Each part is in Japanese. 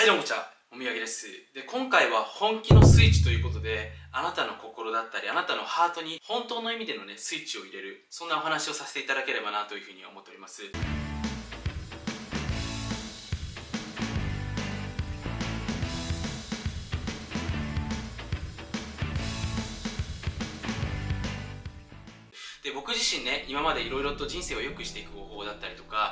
はいどうもちはおみやげです。で今回は本気のスイッチということであなたの心だったりあなたのハートに本当の意味でのねスイッチを入れるそんなお話をさせていただければなというふうに思っております。で僕自身ね今までいろいろと人生を良くしていく方法だったりとか、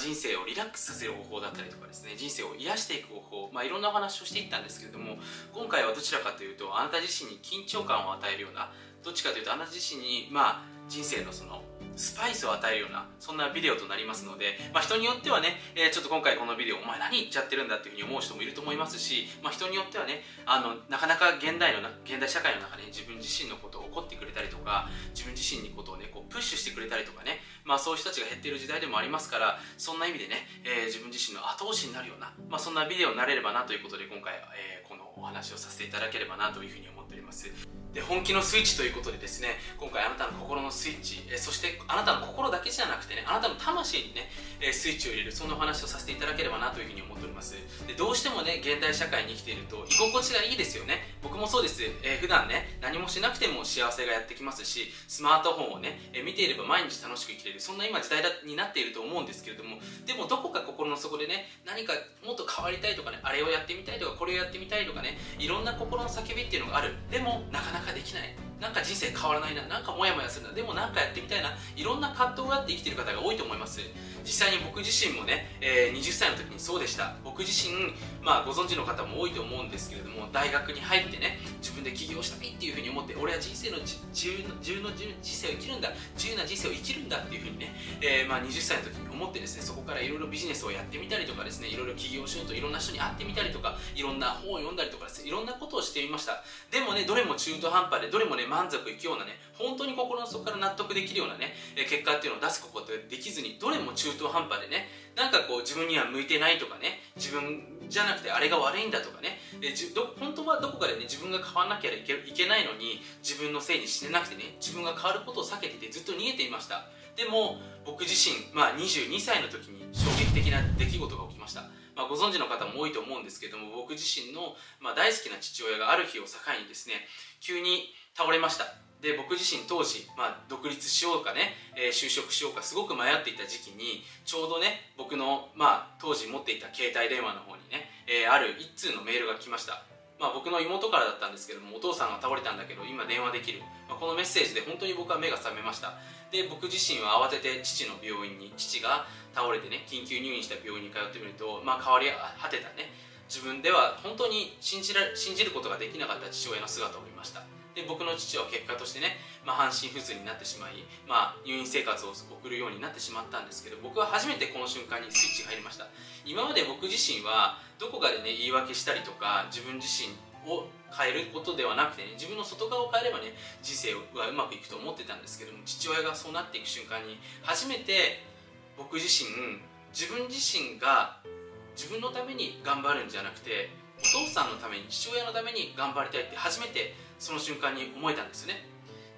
人生をリラックスさせる方法だったりとかですね人生を癒していく方法、まあ、いろんなお話をしていったんですけれども今回はどちらかというとあなた自身に緊張感を与えるようなどっちかというとあなた自身にまあ人生のそのスパイスを与えるようなそんなビデオとなりますので、まあ、人によってはね、えー、ちょっと今回このビデオお前何言っちゃってるんだっていうふうに思う人もいると思いますし、まあ、人によってはねあのなかなか現代の現代社会の中で、自分自身のことを怒ってくれたりとか自分自身にことをねこうプッシュしてくれたりとかね、まあ、そういう人たちが減っている時代でもありますからそんな意味でね、えー、自分自身の後押しになるような、まあ、そんなビデオになれればなということで今回、えー、このお話をさせていただければなというふうに思っております。で本気のスイッチということでですね今回あなたの心のスイッチ、えそしてあなたの心だけじゃなくてねあなたの魂にね、えスイッチを入れるそんなお話をさせていただければなというふうに思っております。でどうしてもね現代社会に生きていると居心地がいいですよね。僕もそうです、え、普段ね何もしなくても幸せがやってきますしスマートフォンをね、え見ていれば毎日楽しく生きれるそんな今時代だになっていると思うんですけれどもでもどこか心の底でね何かもっと変わりたいとかねあれをやってみたいとかこれをやってみたいとかねいろんな心の叫びっていうのがある。でもなかなかかできない。なんか人生変わらないな。なんかモヤモヤするな。でもなんかやってみたいな。いろんな葛藤があって生きてる方が多いと思います。実際に僕自身もね、えー、20歳の時にそうでした。僕自身、まあ、ご存知の方も多いと思うんですけれども大学に入ってね自分で起業したいっていうふうに思って俺は人生の自由自由の人生を生きるんだ。自由な人生を生きるんだっていうふうにね、えー、まあ、20歳の時に思ってですねそこからいろいろビジネスをやってみたりとかですねいろいろ起業しようといろんな人に会ってみたりとかいろんな本を読んだりとかですねいろんなことをしてみました。でもねどれも中途半端でどれもね満足いくようなね本当に心の底から納得できるようなね結果っていうのを出すことができずにどれも中途半端でねなんかこう自分には向いてないとかね自分じゃなくてあれが悪いんだとかねでじど本当はどこかでね自分が変わらなきゃいけないのに自分のせいにしてなくてね自分が変わることを避けててずっと逃げていました。でも僕自身、まあ、22歳の時に衝撃的な出来事が起きました。まあ、ご存知の方も多いと思うんですけども僕自身の、まあ、大好きな父親がある日を境にですね急に倒れました。で僕自身当時、まあ、独立しようかね、えー、就職しようかすごく迷っていた時期にちょうどね僕の、まあ、当時持っていた携帯電話の方にね、えー、ある1通のメールが来ました。まあ、僕の妹からだったんですけどもお父さんが倒れたんだけど今電話できる、まあ、このメッセージで本当に僕は目が覚めました。で僕自身は慌てて父の病院に父が倒れてね緊急入院した病院に通ってみると、まあ、変わり果てたね。自分では本当に信じら信じることができなかった父親の姿を見ました。で僕の父は結果としてね、まあ、半身不随になってしまい、まあ、入院生活を送るようになってしまったんですけど僕は初めてこの瞬間にスイッチが入りました。今まで僕自身はどこかでね言い訳したりとか自分自身を変えることではなくてね自分の外側を変えればね人生はうまくいくと思ってたんですけども父親がそうなっていく瞬間に初めて僕自身自分自身が自分のために頑張るんじゃなくてお父さんのために父親のために頑張りたいって初めてその瞬間に思えたんですよね。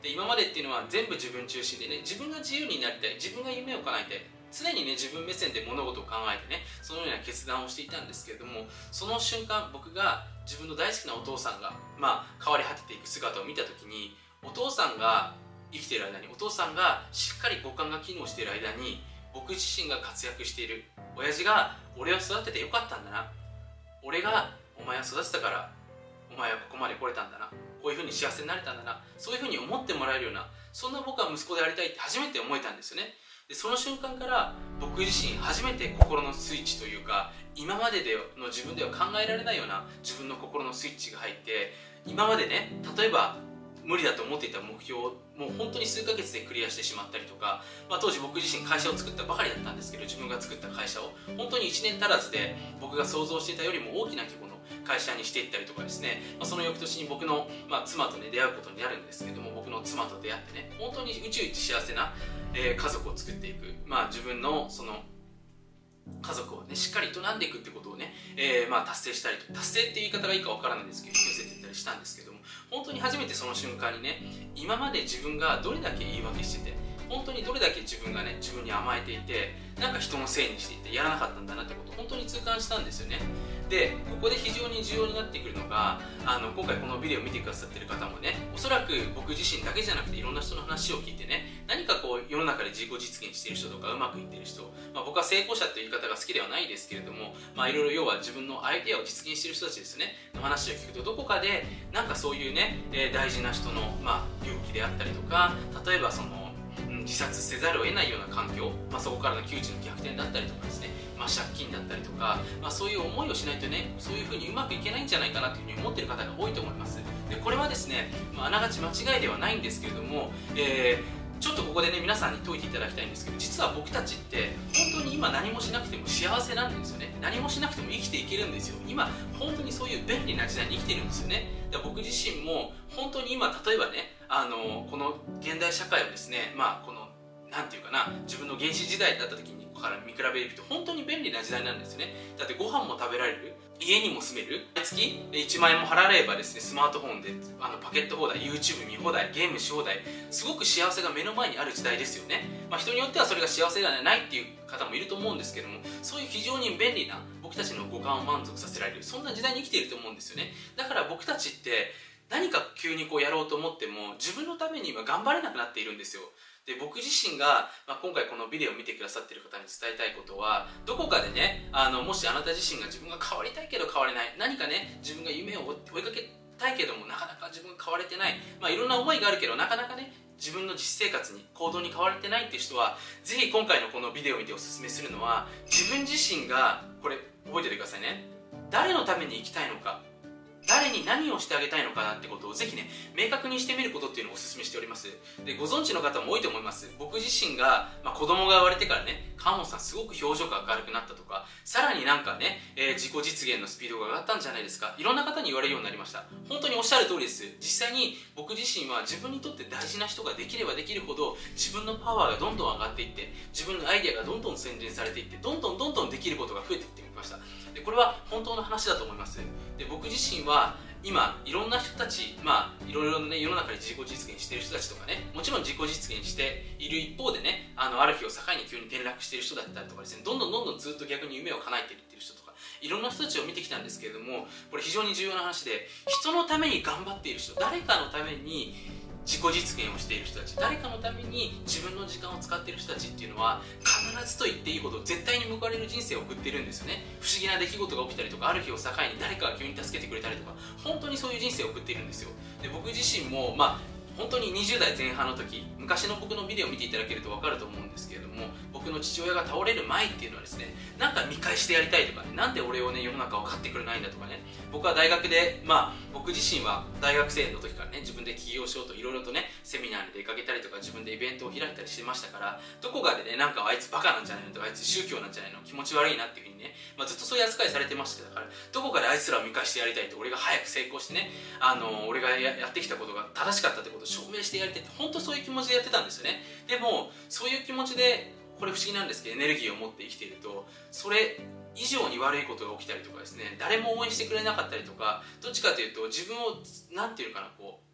で今までっていうのは全部自分中心でね自分が自由になりたい自分が夢を叶えたい常にね自分目線で物事を考えてねそのような決断をしていたんですけれどもその瞬間僕が自分の大好きなお父さんが、まあ、変わり果てていく姿を見た時にお父さんが生きている間にお父さんがしっかり五感が機能している間に僕自身が活躍している。親父が俺を育ててよかったんだな。俺がお前を育てたからお前はここまで来れたんだな。こういうふうに幸せになれたんだな。そういうふうに思ってもらえるようなそんな僕は息子でありたいって初めて思えたんですよね。でその瞬間から僕自身初めて心のスイッチというか今まででの自分では考えられないような自分の心のスイッチが入って今までね例えば無理だと思っていた目標をもう本当に数ヶ月でクリアしてしまったりとか、まあ、当時僕自身会社を作ったばかりだったんですけど自分が作った会社を。本当に1年足らずで僕が想像していたよりも大きな規模の会社にしていったりとかですね、まあ、その翌年に僕の、まあ、妻とね出会うことになるんですけども僕の妻と出会ってね本当に宇宙一幸せな、えー、家族を作っていく、まあ、自分のその家族をねしっかり営んでいくってことをね、えー、まあ達成したりと達成っていう言い方がいいかわからないんですけど引き寄せていったりしたんですけども本当に初めてその瞬間にね今まで自分がどれだけ言い訳してて本当にどれだけ自分がね自分に甘えていてなんか人のせいにしていてやらなかったんだなってことを本当に痛感したんですよね。でここで非常に重要になってくるのがあの今回このビデオを見てくださってる方もねおそらく僕自身だけじゃなくていろんな人の話を聞いてね何かこう世の中で自己実現してる人とかうまくいってる人、まあ、僕は成功者という言い方が好きではないですけれどもまあいろいろ要は自分のアイデアを実現してる人たちですねの話を聞くとどこかでなんかそういうね、えー、大事な人の、まあ、病気であったりとか例えばその自殺せざるを得ないような環境、まあ、そこからの窮地の逆転だったりとかですね、まあ、借金だったりとか、まあ、そういう思いをしないとねそういうふうにうまくいけないんじゃないかなというふうに思っている方が多いと思います。でこれはですね、まあ、あながち間違いではないんですけれども、えーちょっとここでね皆さんに解いていただきたいんですけど実は僕たちって本当に今何もしなくても幸せなんですよね。何もしなくても生きていけるんですよ。今本当にそういう便利な時代に生きてるんですよね。だ僕自身も本当に今例えばねあのこの現代社会をですねまあこの何て言うかな自分の原始時代だった時にから見比べると本当に便利な時代なんですよね。だってご飯も食べられる。家にも住める。毎月1万円も払えばですねスマートフォンであのパケット放題 YouTube 見放題ゲームし放題すごく幸せが目の前にある時代ですよね、まあ、人によってはそれが幸せではないっていう方もいると思うんですけどもそういう非常に便利な僕たちの五感を満足させられるそんな時代に生きていると思うんですよね。だから僕たちって何か急にこうやろうと思っても自分のために今頑張れなくなっているんですよ。で僕自身が、まあ、今回このビデオを見てくださっている方に伝えたいことはどこかでねあのもしあなた自身が自分が変わりたいけど変われない。何かね自分が夢を追いかけたいけどもなかなか自分が変われてない、まあ、いろんな思いがあるけどなかなかね自分の実生活に行動に変われてないっていう人はぜひ今回のこのビデオを見ておすすめするのは自分自身がこれ覚えておいてくださいね。誰のために生きたいのか。誰に何をしてあげたいのかなってことをぜひね明確にしてみることっていうのをお勧めしております。でご存知の方も多いと思います。僕自身が、まあ、子供が生まれてからね川本さんすごく表情が明るくなったとかさらになんかね、えー、自己実現のスピードが上がったんじゃないですか。いろんな方に言われるようになりました。本当におっしゃる通りです。実際に僕自身は自分にとって大事な人ができればできるほど自分のパワーがどんどん上がっていって自分のアイデアがどんどん洗練されていってどんどんどんどんできることが増えていってきました。でこれは本当の話だと思います。で僕自身は今いろんな人たちまあいろいろね世の中で自己実現している人たちとかねもちろん自己実現している一方でねあのある日を境に急に転落している人だったりとかですねどんどんどんどんずっと逆に夢を叶えていってる人とかいろんな人たちを見てきたんですけれどもこれ非常に重要な話で人のために頑張っている人誰かのために自己実現をしている人たち。誰かのために自分の時間を使っている人たちっていうのは必ずと言っていいほど絶対に報われる人生を送ってるんですよね。不思議な出来事が起きたりとかある日を境に誰かが急に助けてくれたりとか本当にそういう人生を送っているんですよ。で僕自身もまあ本当に20代前半の時昔の僕のビデオを見ていただけると分かると思うんですけれども僕の父親が倒れる前っていうのはですねなんか見返してやりたいとかねなんで俺をね世の中を買ってくれないんだとかね僕は大学でまあ僕自身は大学生の時からね自分で起業しようといろいろとねセミナーに出かけたりとか自分でイベントを開いたりしてましたからどこかでねなんかあいつバカなんじゃないのとかあいつ宗教なんじゃないの気持ち悪いなっていうふうにね、まあ、ずっとそういう扱いされてましたからどこかであいつらを見返してやりたいと俺が早く成功してねあの俺がやってきたことが正しかったってことを証明してやりたいって本当そういう気持ちでやってたんですよね。でもそういう気持ちでこれ不思議なんですけどエネルギーを持って生きているとそれ以上に悪いことが起きたりとかですね誰も応援してくれなかったりとかどっちかというと自分を何て言うかなこう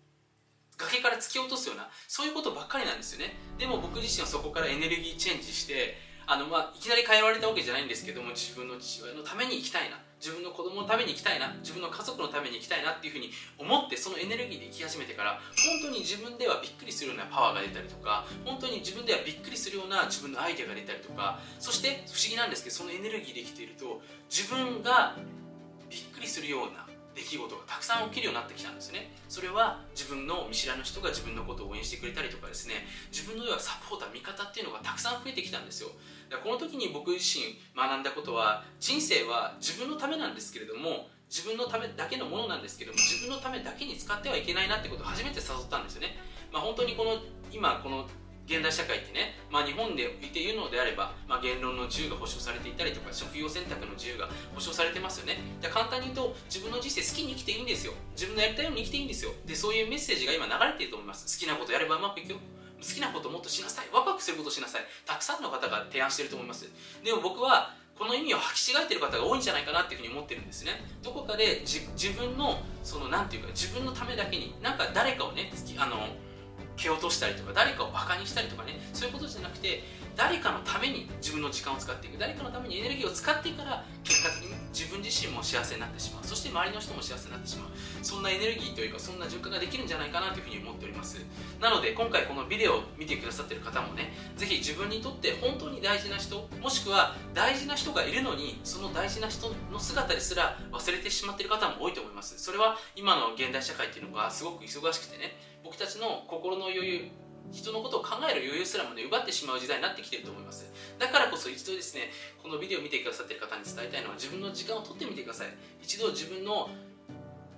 崖から突き落とすようなそういうことばっかりなんですよね。でも僕自身はそこからエネルギーチェンジしてあの、まあ、いきなり変えられたわけじゃないんですけども自分の父親のために生きたいな自分の子供のために生きたいな自分の家族のために生きたいなっていうふうに思ってそのエネルギーで生き始めてから本当に自分ではびっくりするようなパワーが出たりとか本当に自分ではびっくりするような自分のアイデアが出たりとかそして不思議なんですけどそのエネルギーで生きていると自分がびっくりするような出来事がたくさん起きるようになってきたんですね。それは自分の見知らぬ人が自分のことを応援してくれたりとかですね。自分のようなサポーター味方っていうのがたくさん増えてきたんですよ。この時に僕自身学んだことは人生は自分のためなんですけれども自分のためだけのものなんですけれども自分のためだけに使ってはいけないなってことを初めて誘ったんですよね、まあ、本当にこの今この現代社会ってね、まあ、日本でいて言うのであれば、まあ、言論の自由が保障されていたりとか職業選択の自由が保障されてますよね。で簡単に言うと自分の人生好きに生きていいんですよ。自分のやりたいように生きていいんですよ。でそういうメッセージが今流れていると思います。好きなことやればうまくいくよ。好きなこともっとしなさい。ワクワクすることをしなさい。たくさんの方が提案してると思います。でも僕はこの意味を履き違えてる方が多いんじゃないかなっていうふうに思ってるんですね。どこかで自分のその何て言うか自分のためだけになんか誰かをねあの蹴落としたりとか誰かをバカにしたりとかねそういうことじゃなくて誰かのために自分の時間を使っていく。誰かのためにエネルギーを使ってから結果的に自分自身も幸せになってしまう。そして周りの人も幸せになってしまう。そんなエネルギーというかそんな循環ができるんじゃないかなというふうに思っております。なので今回このビデオを見てくださってる方もねぜひ自分にとって本当に大事な人もしくは大事な人がいるのにその大事な人の姿ですら忘れてしまっている方も多いと思います。それは今の現代社会っていうのがすごく忙しくてね僕たちの心の余裕人のことを考える余裕すらもね奪ってしまう時代になってきてると思います。だからこそ一度ですねこのビデオを見てくださってる方に伝えたいのは自分の時間を取ってみてください。一度自分の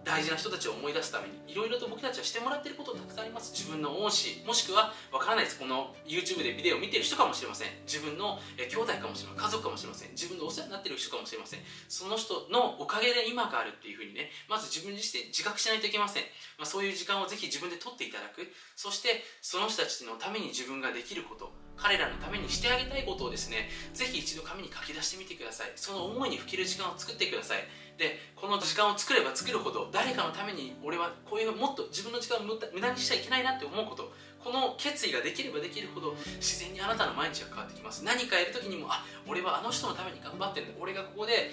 大事な人たちを思い出すためにいろいろと僕たちはしてもらっていることたくさんあります。自分の恩師もしくはわからないです。この YouTube でビデオを見てる人かもしれません。自分の兄弟かもしれません。家族かもしれません。自分のお世話になってる人かもしれません。その人のおかげで今があるっていうふうにねまず自分自身で自覚しないといけません、まあ、そういう時間をぜひ自分で取っていただく。そしてその人たちのために自分ができること。彼らのためにしてあげたいことをですねぜひ一度紙に書き出してみてください。その思いに吹ける時間を作ってください。でこの時間を作れば作るほど誰かのために俺はこういうもっと自分の時間を無駄にしちゃいけないなって思うことこの決意ができればできるほど自然にあなたの毎日が変わってきます。何かやるときにもあ俺はあの人のために頑張ってるんだ。俺がここで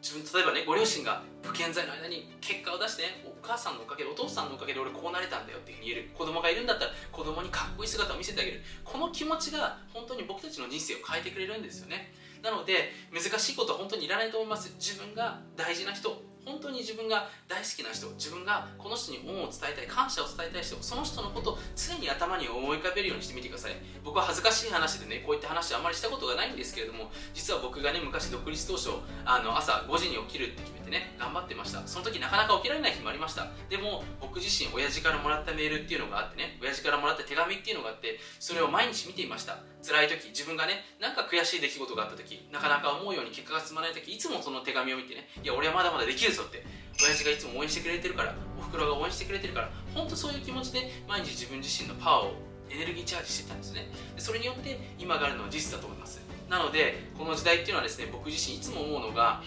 自分例えばねご両親が不健在の間に結果を出してお母さんのおかげでお父さんのおかげで俺こうなれたんだよっていうふうに言える子供がいるんだったら子供にかっこいい姿を見せてあげる。この気持ちが本当に僕たちの人生を変えてくれるんですよね。なので難しいことは本当にいらないと思います。自分が大事な人本当に自分が大好きな人自分がこの人に恩を伝えたい感謝を伝えたい人その人のことを常に頭に思い浮かべるようにしてみてください。僕は恥ずかしい話でねこういった話あまりしたことがないんですけれども実は僕がね昔独立当初あの朝5時に起きるって決めてね頑張ってました。その時なかなか起きられない日もありました。でも僕自身親父からもらったメールっていうのがあってね親父からもらった手紙っていうのがあってそれを毎日見ていました。辛い時自分がねなんか悔しい出来事があった時なかなか思うように結果が進まない時いつもその手紙を見てねいや俺はまだまだできるぞって親父がいつも応援してくれてるからおふくろが応援してくれてるから本当そういう気持ちで毎日自分自身のパワーをエネルギーチャージしてたんですね。でそれによって今があるのは事実だと思います。なのでこの時代っていうのはですね僕自身いつも思うのが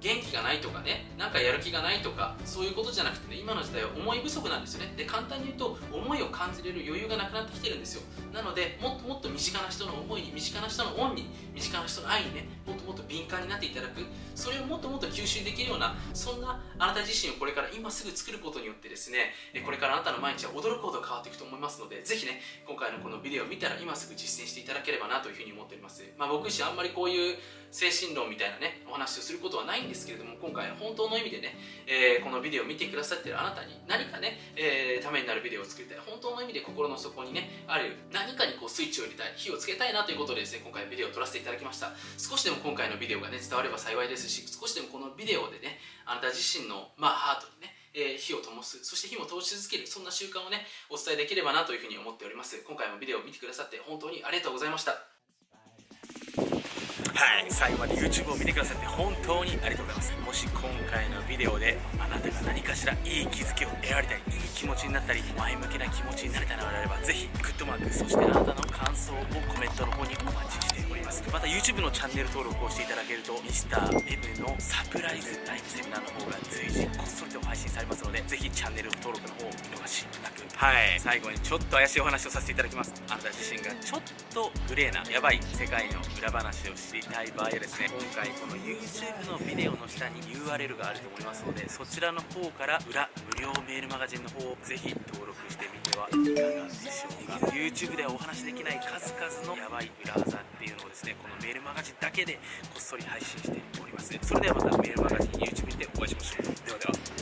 元気がないとかねなんかやる気がないとかそういうことじゃなくてね今の時代は思い不足なんですよね。で簡単に言うと思いを感じれる余裕がなくなってきてるんですよ。なのでもっともっと身近な人の思いに身近な人の恩に身近な人の愛にねもっともっと敏感になっていただく。それをもっともっと吸収できるようなそんなあなた自身をこれから今すぐ作ることによってですねこれからあなたの毎日は驚くほど変わっていくと思いますのでぜひね今回のこのビデオを見たら今すぐ実践していただければなというふうに思っております、まあ、僕自身あんまりこういう精神論みたいなねお話をすることはないんですですけれども今回本当の意味でね、えー、このビデオを見てくださってるあなたに何かね、えー、ためになるビデオを作りたい。本当の意味で心の底にねある何かにこうスイッチを入れたい火をつけたいなということでですね今回ビデオを撮らせていただきました。少しでも今回のビデオがね伝われば幸いですし少しでもこのビデオでねあなた自身のまあハートにねえ、火を灯す。そして火も灯し続ける。そんな習慣をねお伝えできればなというふうに思っております。今回もビデオを見てくださって本当にありがとうございました。はい。最後まで YouTube を見てくださって本当にありがとうございます。もし今回のビデオであなたが何かしらいい気づきを得られたりいい気持ちになったり前向きな気持ちになれたのであればぜひグッドマークそしてあなたの感想をコメントの方にお待ちしております。また YouTube のチャンネル登録をしていただけると Mr.M のサプライズライブセミナーの方が随時こっそりと配信されますのでぜひチャンネル登録の方を見逃しなく。はい。最後にちょっと怪しいお話をさせていただきます。あなた自身がちょっとグレーなやばい世界の裏話を知りたい場合はですね今回この YouTube のビデオの下に URL があると思いますのでそちらの方から裏無料メールマガジンの方をぜひ登録してみてはいかがでしょうか。YouTube ではお話しできない数々のヤバい裏技っていうのをですねですねこのメールマガジンだけでこっそり配信しております。それではまたメールマガジン YouTube でお会いしましょう。ではでは。